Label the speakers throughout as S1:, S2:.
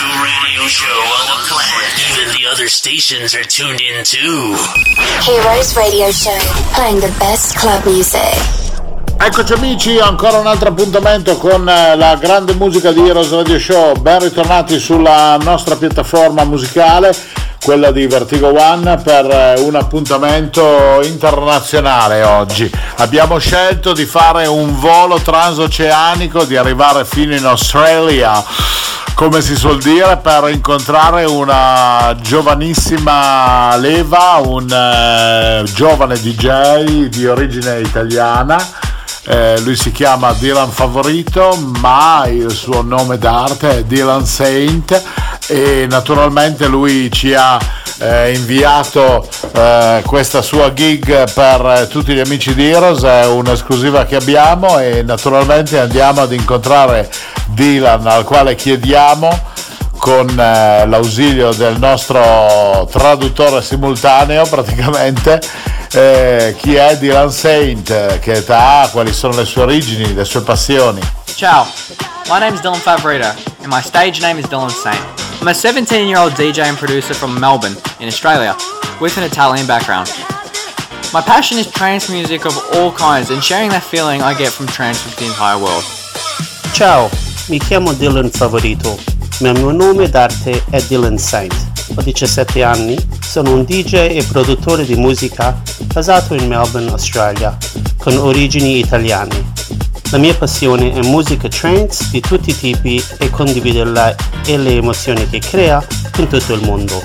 S1: to radio show on the planet. Even the other stations are tuned in too.
S2: Heroes Radio Show, playing the best club music.
S3: Eccoci amici, ancora un altro appuntamento con eh, la grande musica di Heroes Radio Show. Ben ritornati sulla nostra piattaforma musicale, quella di Vertigo One, per eh, un appuntamento internazionale oggi. Abbiamo scelto di fare un volo transoceanico, di arrivare fino in Australia come si suol dire, per incontrare una giovanissima leva, un eh, giovane DJ di origine italiana. Eh, lui si chiama Dylan Favorito, ma il suo nome d'arte è Dylan Saint e naturalmente lui ci ha eh, inviato eh, questa sua gig per tutti gli amici di Heroes, è un'esclusiva che abbiamo e naturalmente andiamo ad incontrare Dylan al quale chiediamo con eh, l'ausilio del nostro traduttore simultaneo praticamente eh, chi è Dylan Saint, che età ha, quali sono le sue origini, le sue passioni.
S4: Ciao, my name is Dylan Favorito and my stage name is Dylan Saint. I'm a 17 year old DJ and producer from Melbourne, in Australia, with an Italian background. My passion is trance music of all kinds and sharing that feeling I get from trance with the entire world.
S5: Ciao, mi chiamo Dylan Favorito, mio nome d'arte è Dylan Saint. Ho 17 anni, sono un DJ e produttore di musica basato in Melbourne, Australia, con origini italiane. La mia passione è musica trance di tutti i tipi e condividerla e le emozioni che crea in tutto il mondo.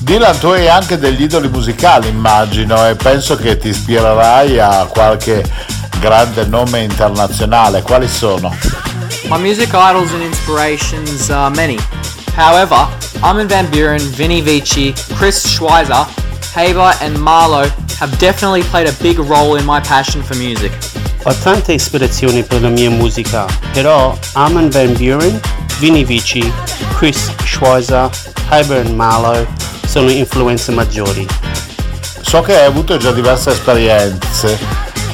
S3: Dylan, tu hai anche degli idoli musicali, immagino, e penso che ti ispirerai a qualche grande nome internazionale. Quali sono?
S4: My music idols and inspirations are many. However, Armin van Buren, Vinny Vici, Chris Schweizer, Haber, and Marlowe have definitely played a big role in my passion for music.
S5: Ho tante ispirazioni per la mia musica, però Armin van Buren, Vinny Vici, Chris Schweizer, Hyber e Marlowe sono influenze maggiori.
S3: So che hai avuto già diverse esperienze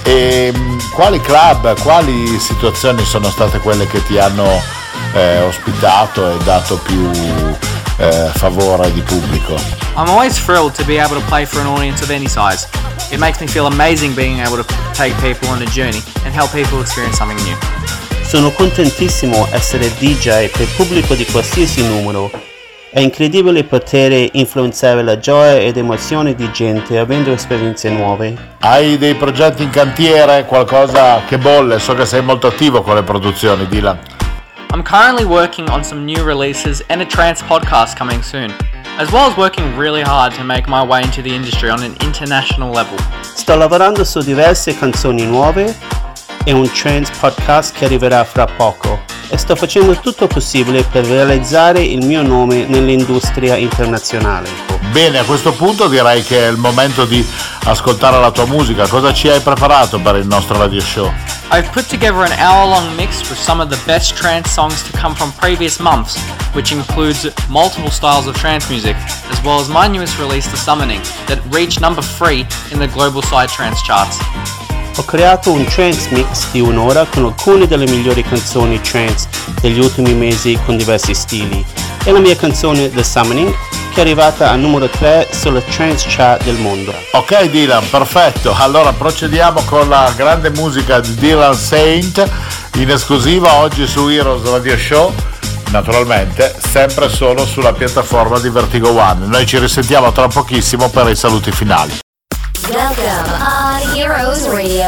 S3: e quali club, quali situazioni sono state quelle che ti hanno eh, ospitato e dato più eh, favore di pubblico?
S4: I'm always thrilled to be able to play for an audience of any size. It makes me feel amazing being able to take people on a journey and help people experience something new.
S5: Sono contentissimo essere DJ per pubblico di qualsiasi numero. È incredibile poter influenzare la gioia ed emozioni di gente avendo esperienze nuove.
S3: Hai dei progetti in cantiere, qualcosa che bolle? So che sei molto attivo con le produzioni, Dylan.
S4: I'm currently working on some new releases and a trance podcast coming soon, as well as working really hard to make my way into the industry on an international level.
S5: Sto lavorando su diverse canzoni nuove e un trance podcast che arriverà fra poco e sto facendo tutto possibile per realizzare il mio nome nell'industria internazionale.
S3: Bene, a questo punto direi che è il momento di ascoltare la tua musica. Cosa ci hai preparato per il nostro radio show?
S4: I've put together an hour long mix with some of the best trance songs to come from previous months, which includes multiple styles of trance music, as well as my newest release, The Summoning, that reached number 3 in the global side trance charts.
S5: Ho creato un trance mix di un'ora con alcune delle migliori canzoni trance degli ultimi mesi con diversi stili e la mia canzone The Summoning che è arrivata al numero 3 sulla trance chart del mondo.
S3: Ok Dylan, perfetto. Allora procediamo con la grande musica di Dylan Saint in esclusiva oggi su Heroes Radio Show. Naturalmente, sempre solo sulla piattaforma di Vertigo One. Noi ci risentiamo tra pochissimo per i saluti finali.
S2: Welcome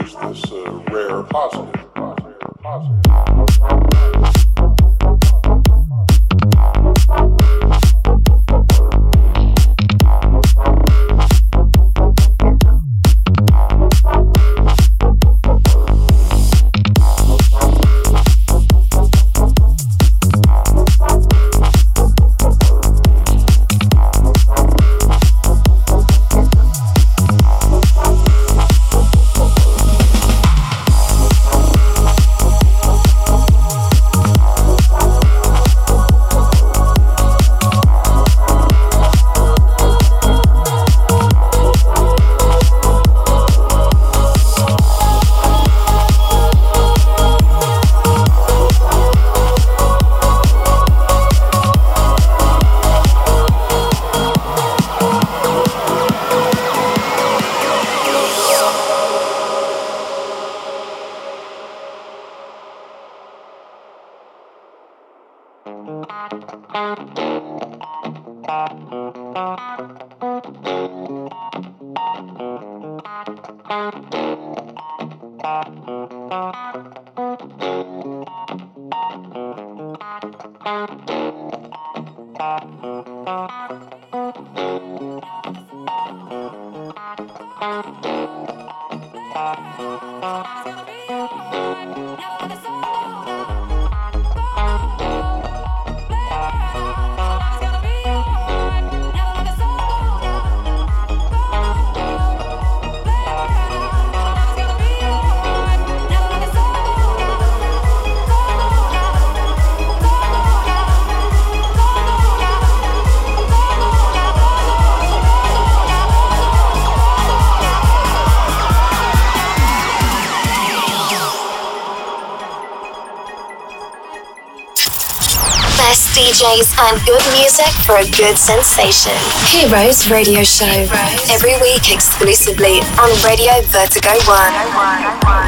S6: Produced this uh, rare positive. positive, positive.
S7: DJs and good music for a good sensation. Heroes Radio Show. Every week exclusively on Radio Vertigo 1.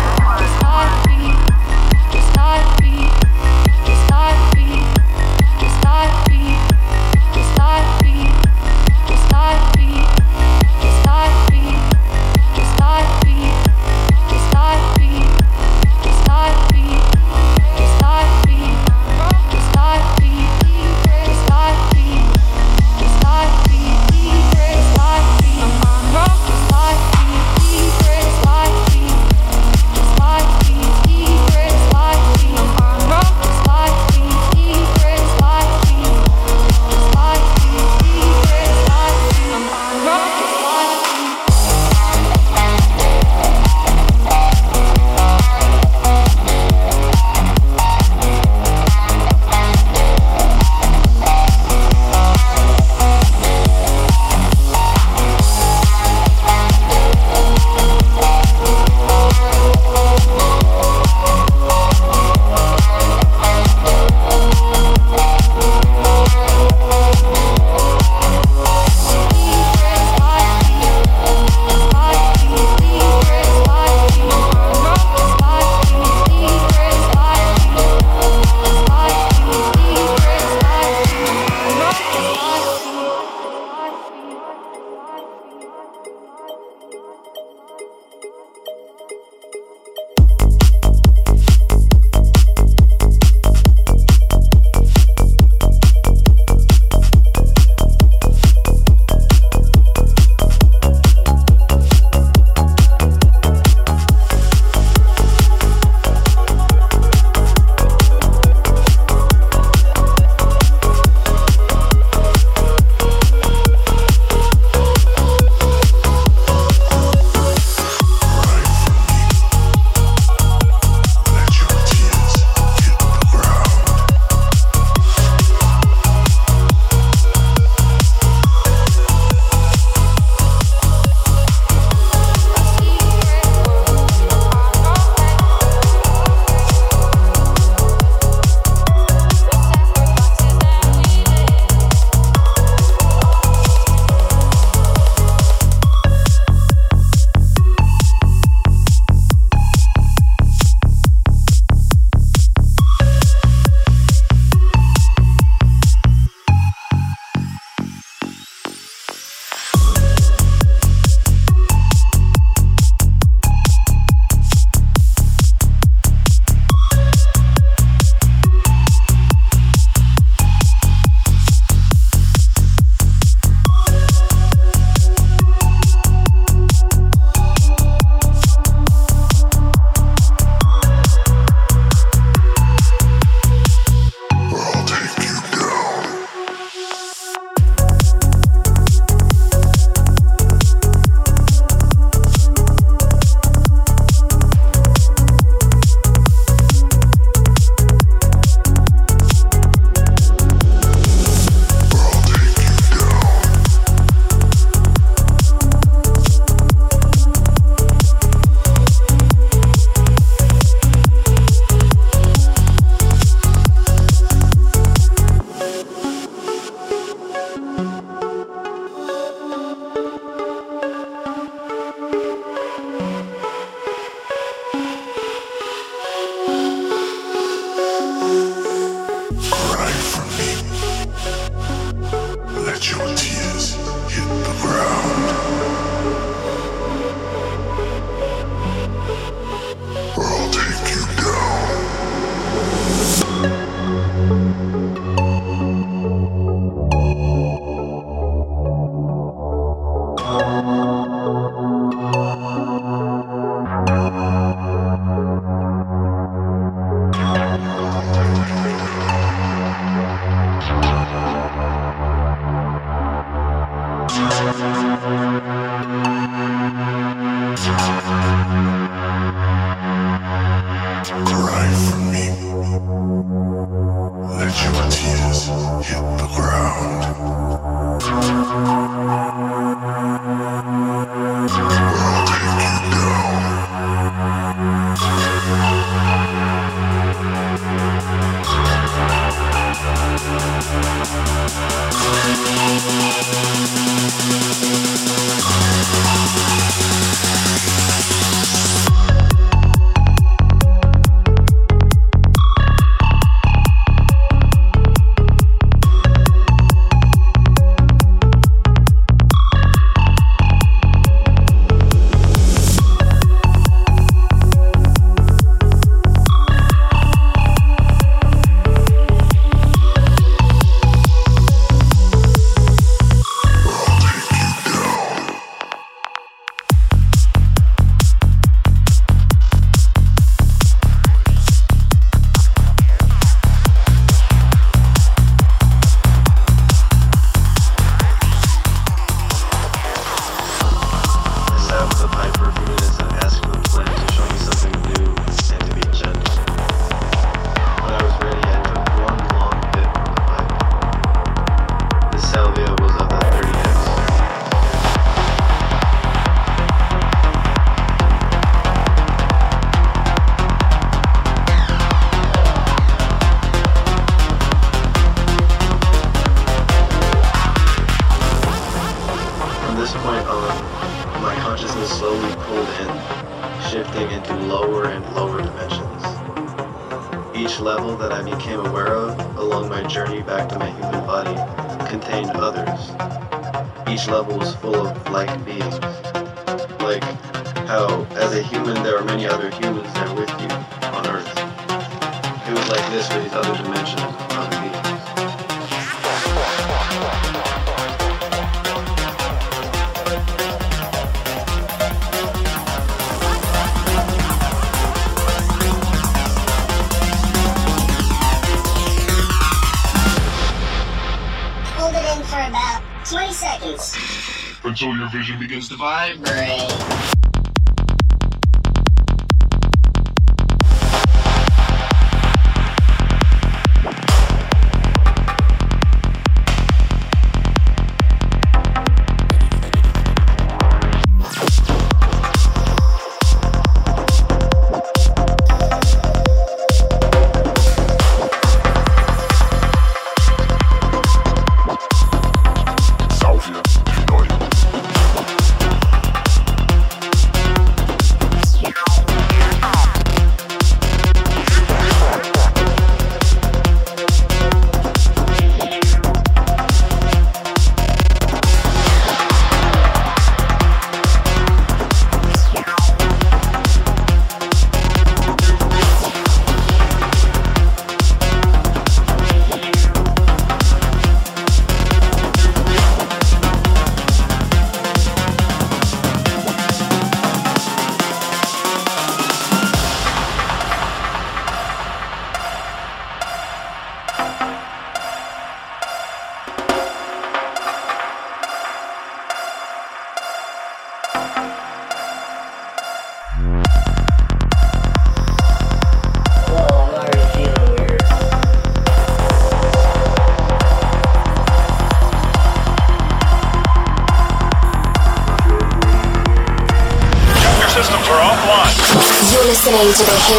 S7: To the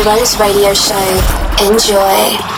S7: Heroes Radio Show. Enjoy.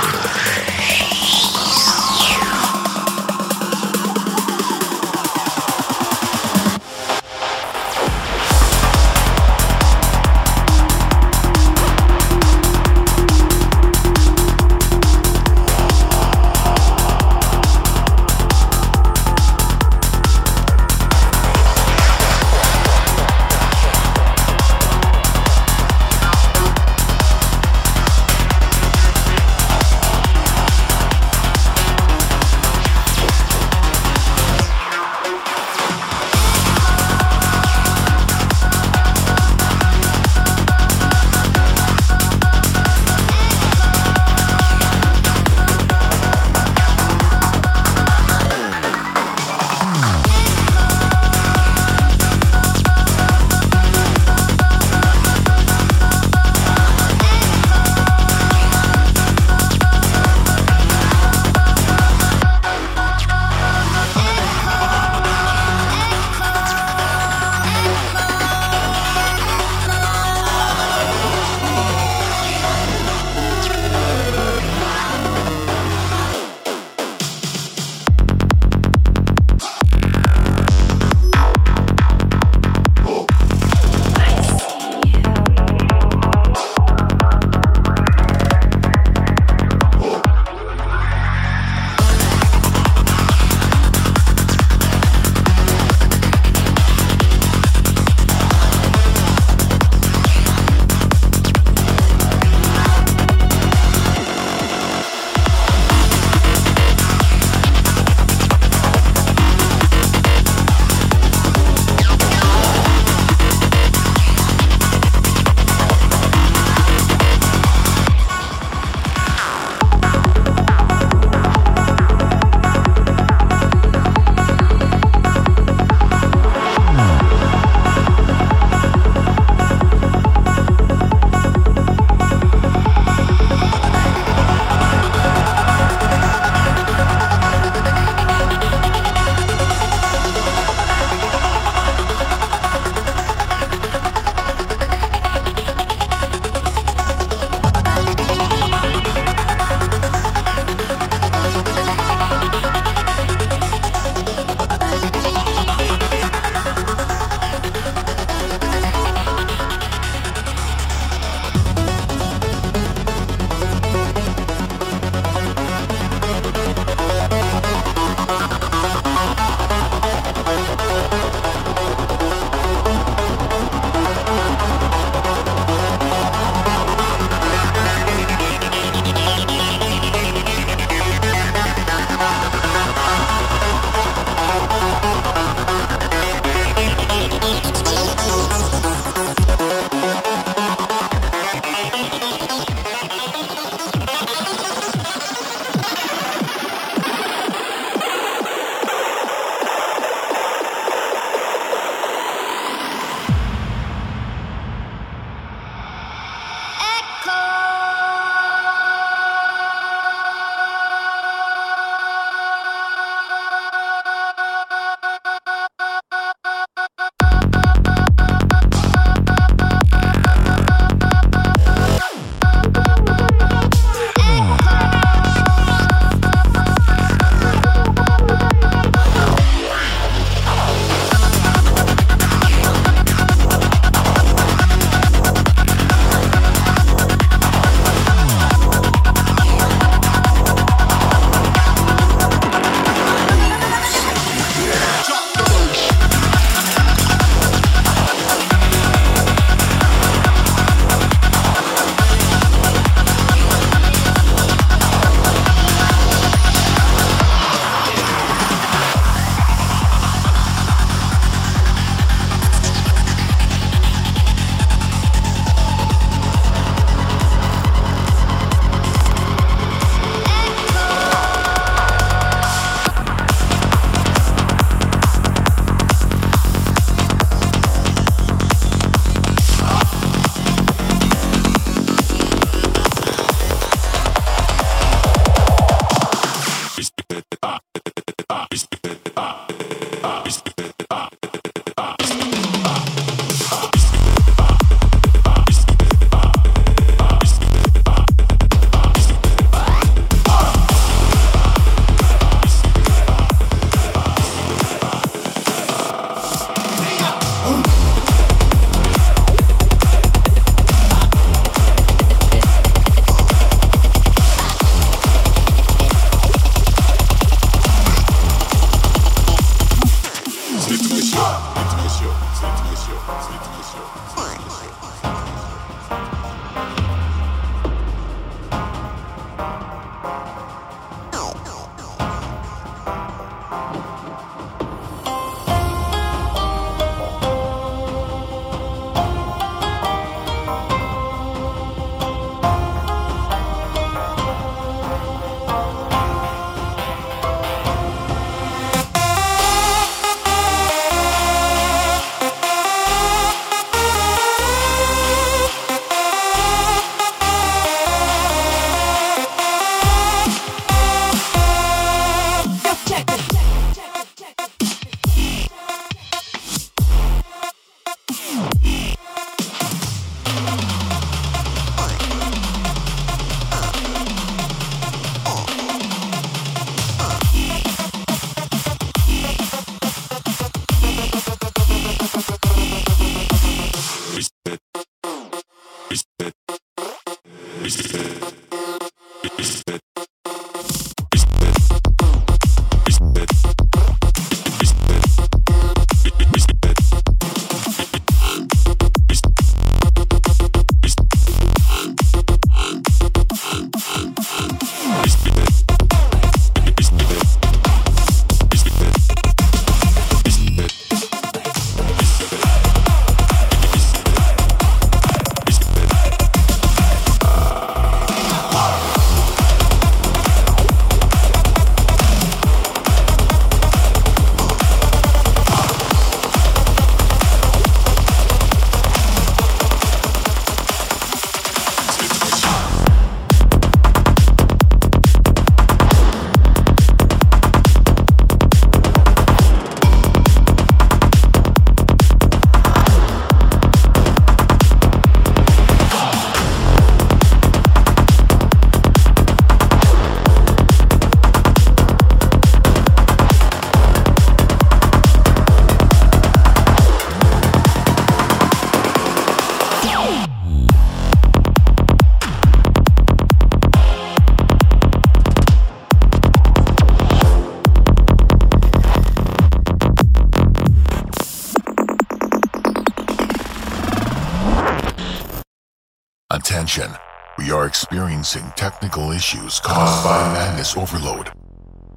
S8: Experiencing technical issues caused by madness overload.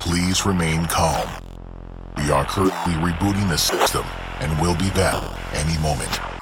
S8: Please remain calm. We are currently rebooting the system and will be back any moment.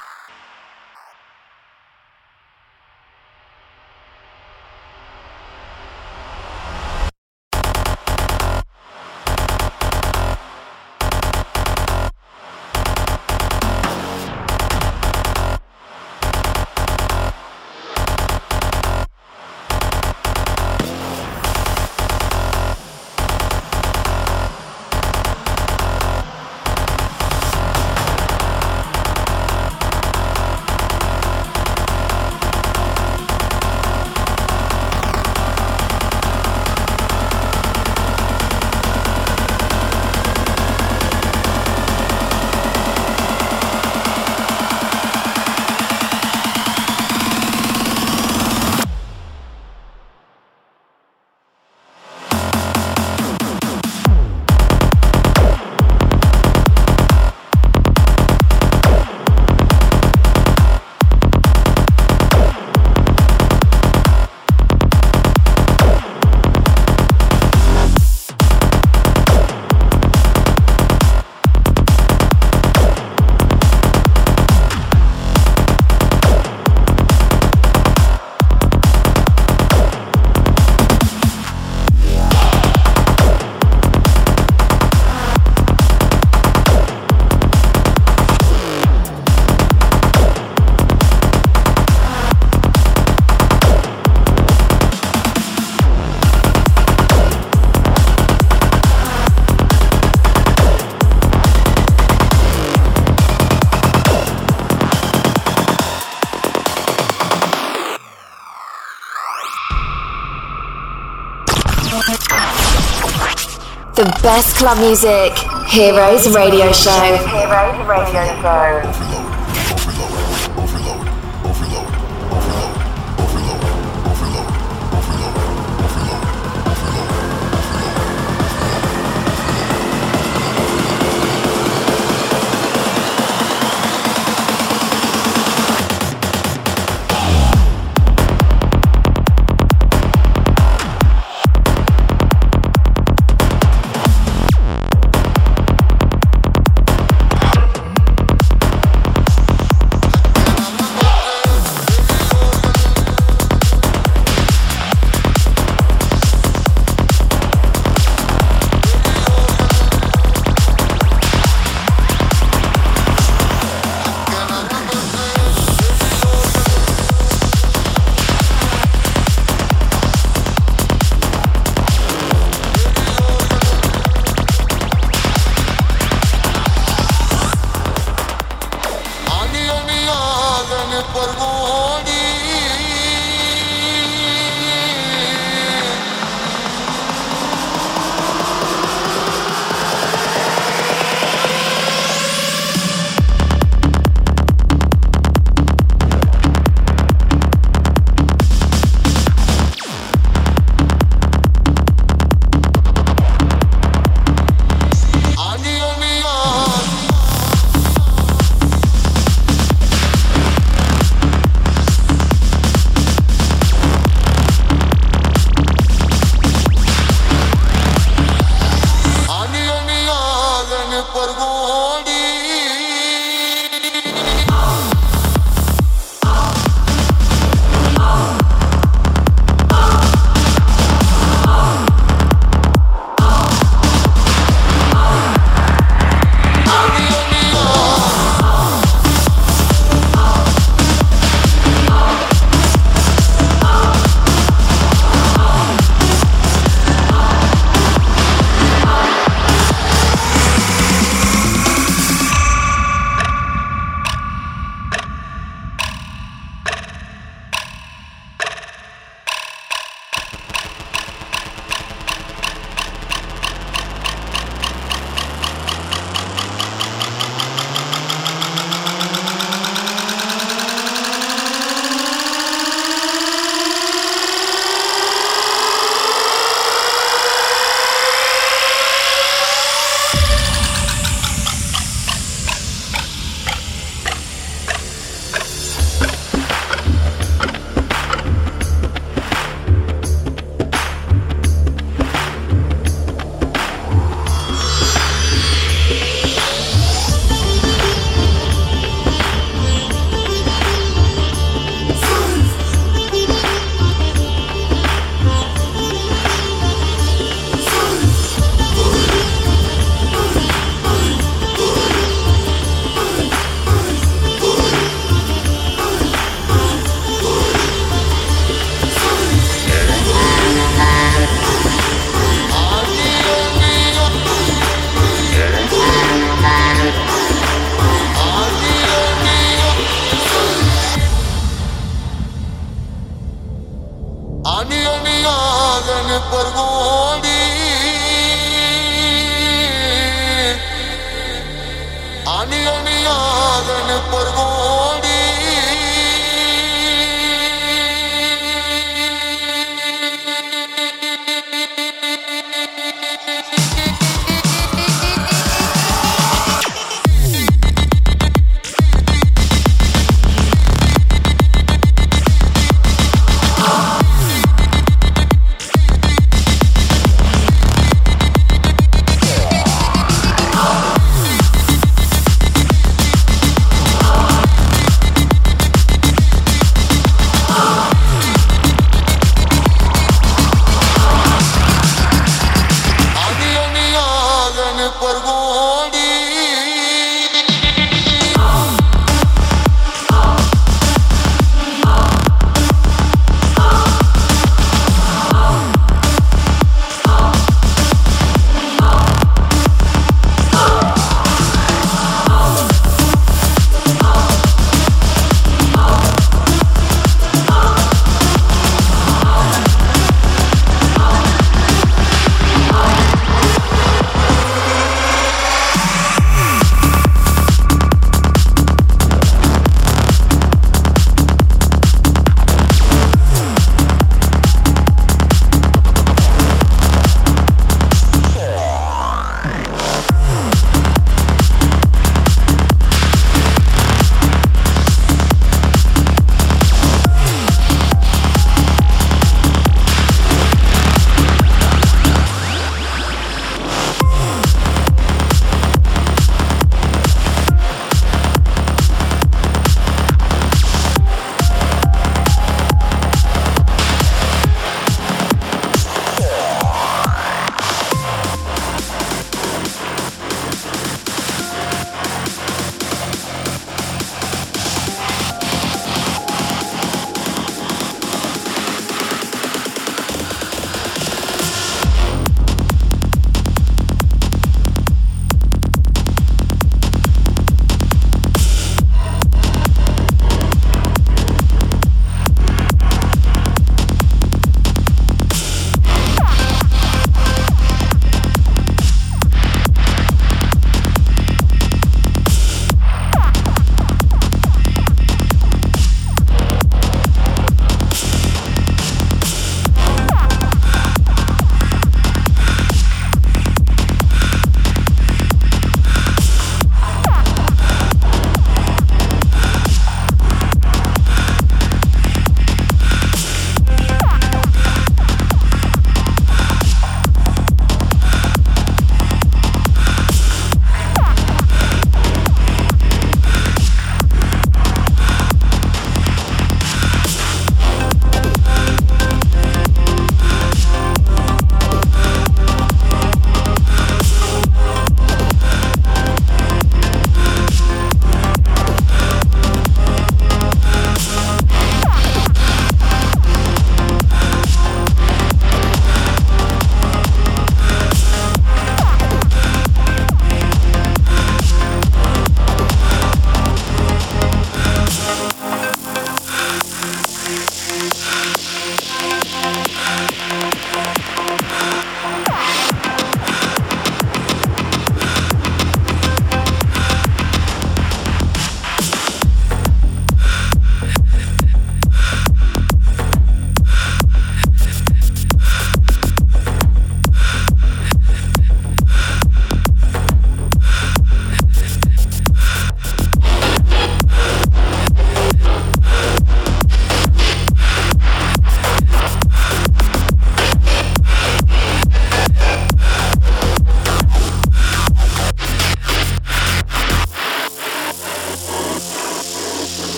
S9: Best club music. Heroes Radio Show.
S7: Heroes Radio Show.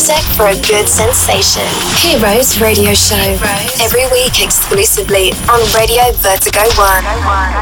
S7: music for a good sensation. Heroes Radio Show. Heroes. Every week exclusively on Radio Vertigo
S9: 1.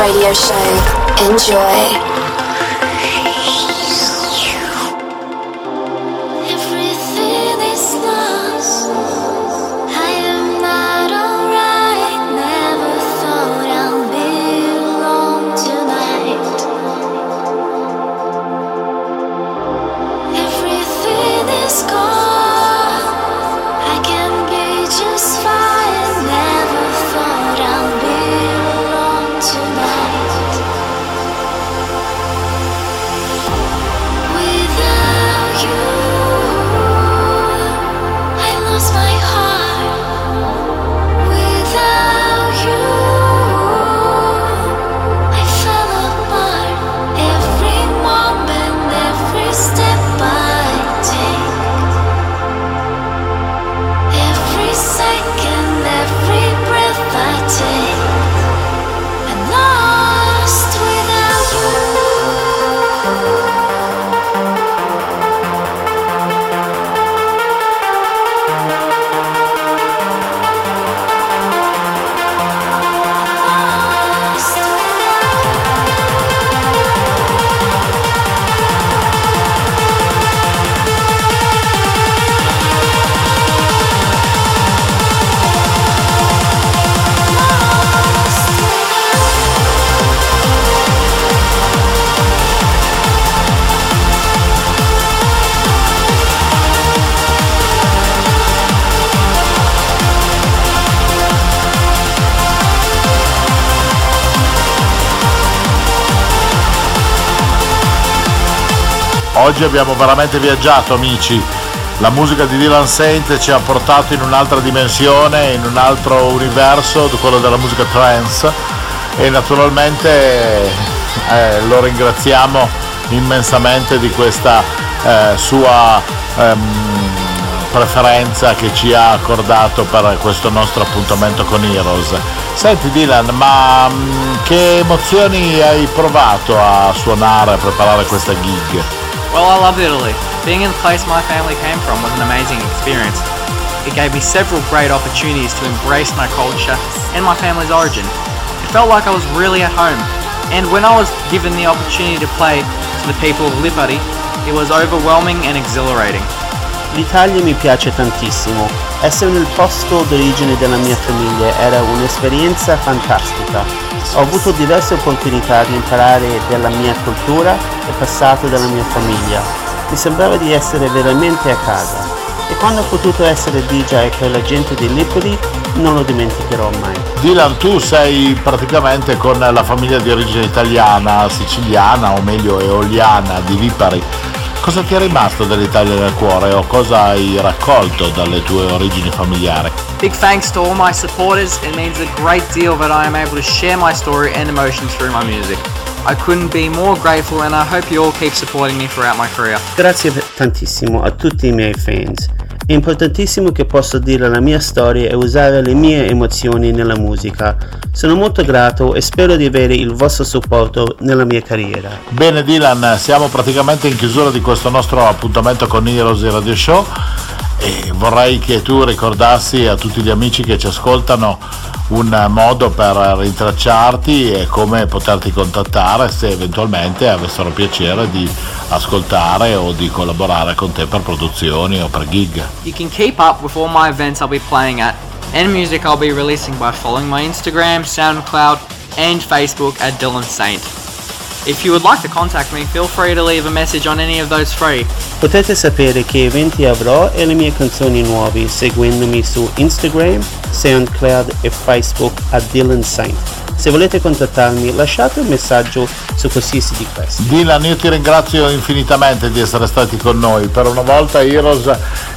S9: Radio Show.
S3: Oggi abbiamo veramente viaggiato amici, la musica di Dylan Saint ci ha portato in un'altra dimensione, in un altro universo, quello della musica trance e naturalmente eh, lo ringraziamo immensamente di questa eh, sua ehm, preferenza che ci ha accordato per questo nostro appuntamento con Heroes. Senti Dylan, ma mm, che emozioni hai provato a suonare, a preparare questa gig?
S4: Well, I loved Italy. Being in the place my family came from was an amazing experience. It gave me several great opportunities to embrace my culture and my family's origin. It felt like I was really at home. And when I was given the opportunity to play to the people of Lipari, it was overwhelming and exhilarating.
S5: L'Italia mi piace tantissimo. Essere nel posto d'origine della mia famiglia era un'esperienza fantastica. Ho avuto diverse opportunità di imparare della mia cultura e passato della mia famiglia. Mi sembrava di essere veramente a casa. E quando ho potuto essere DJ per la gente di Lipoli non lo dimenticherò mai.
S3: Dylan, tu sei praticamente con la famiglia di origine italiana, siciliana o meglio eoliana di Lipari. Cosa ti è rimasto dell'Italia nel cuore o cosa hai raccolto dalle tue origini familiari?
S4: Big thanks to all my supporters. It means a great deal that I am able to share my story and emotions through my music. I couldn't be more grateful and I hope you all keep supporting me throughout my career.
S5: Grazie tantissimo a tutti i miei fans. È importantissimo che posso dire la mia storia e usare le mie emozioni nella musica. Sono molto grato e spero di avere il vostro supporto nella mia carriera.
S3: Bene Dylan, siamo praticamente in chiusura di questo nostro appuntamento con Heroes Radio Show e vorrei che tu ricordassi a tutti gli amici che ci ascoltano un modo per rintracciarti e come poterti contattare se eventualmente avessero piacere di ascoltare o di collaborare con te per produzioni o per gig.
S4: You can keep up with all my events I'll be playing at and music I'll be releasing by following my Instagram, SoundCloud, and Facebook at Dylan Saint. If you would like to contact me, feel free to leave a message on any of those three.
S5: Potete sapere che eventi avrò e le mie canzoni nuove seguendomi su Instagram, SoundCloud e Facebook a Dylan Saint. Se volete contattarmi lasciate un messaggio su qualsiasi di questi.
S3: Dylan, io ti ringrazio infinitamente di essere stati con noi. Per una volta Heroes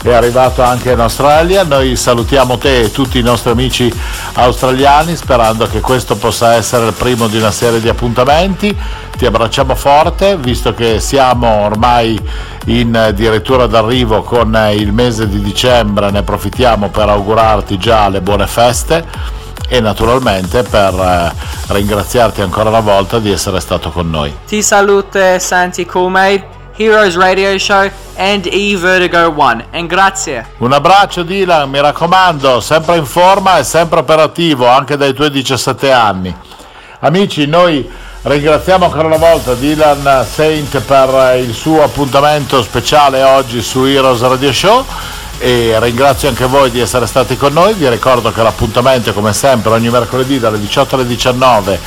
S3: è arrivato anche in Australia. Noi salutiamo te e tutti i nostri amici australiani sperando che questo possa essere il primo di una serie di appuntamenti. Ti abbracciamo forte visto che siamo ormai in addirittura d'arrivo con il mese di dicembre, ne approfittiamo per augurarti già le buone feste e naturalmente per eh, ringraziarti ancora una volta di essere stato con noi.
S4: Ti salute Santi Coolmade, Heroes Radio Show and E Vertigo One. And grazie.
S3: Un abbraccio Dylan, mi raccomando, sempre in forma e sempre operativo anche dai tuoi 17 anni. Amici, noi ringraziamo ancora una volta Dylan Saint per il suo appuntamento speciale oggi su Heroes Radio Show e ringrazio anche voi di essere stati con noi. Vi ricordo che l'appuntamento è come sempre ogni mercoledì dalle 18 alle 19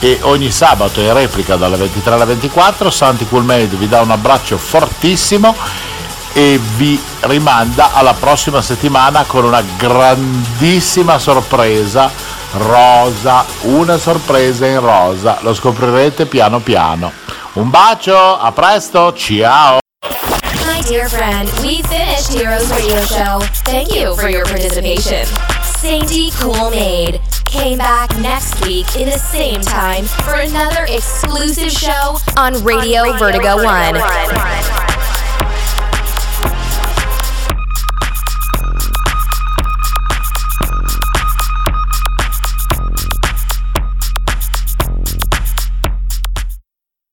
S3: e ogni sabato in replica dalle 23 alle 24. Santi Coolmade vi dà un abbraccio fortissimo e vi rimanda alla prossima settimana con una grandissima sorpresa rosa, una sorpresa in rosa, lo scoprirete piano piano. Un bacio, a presto, ciao!
S2: My dear friend, we finished Heroes Radio Show. Thank you for your participation. Sainty Cool Maid came back next week in the same time for another exclusive show on Radio Vertigo 1.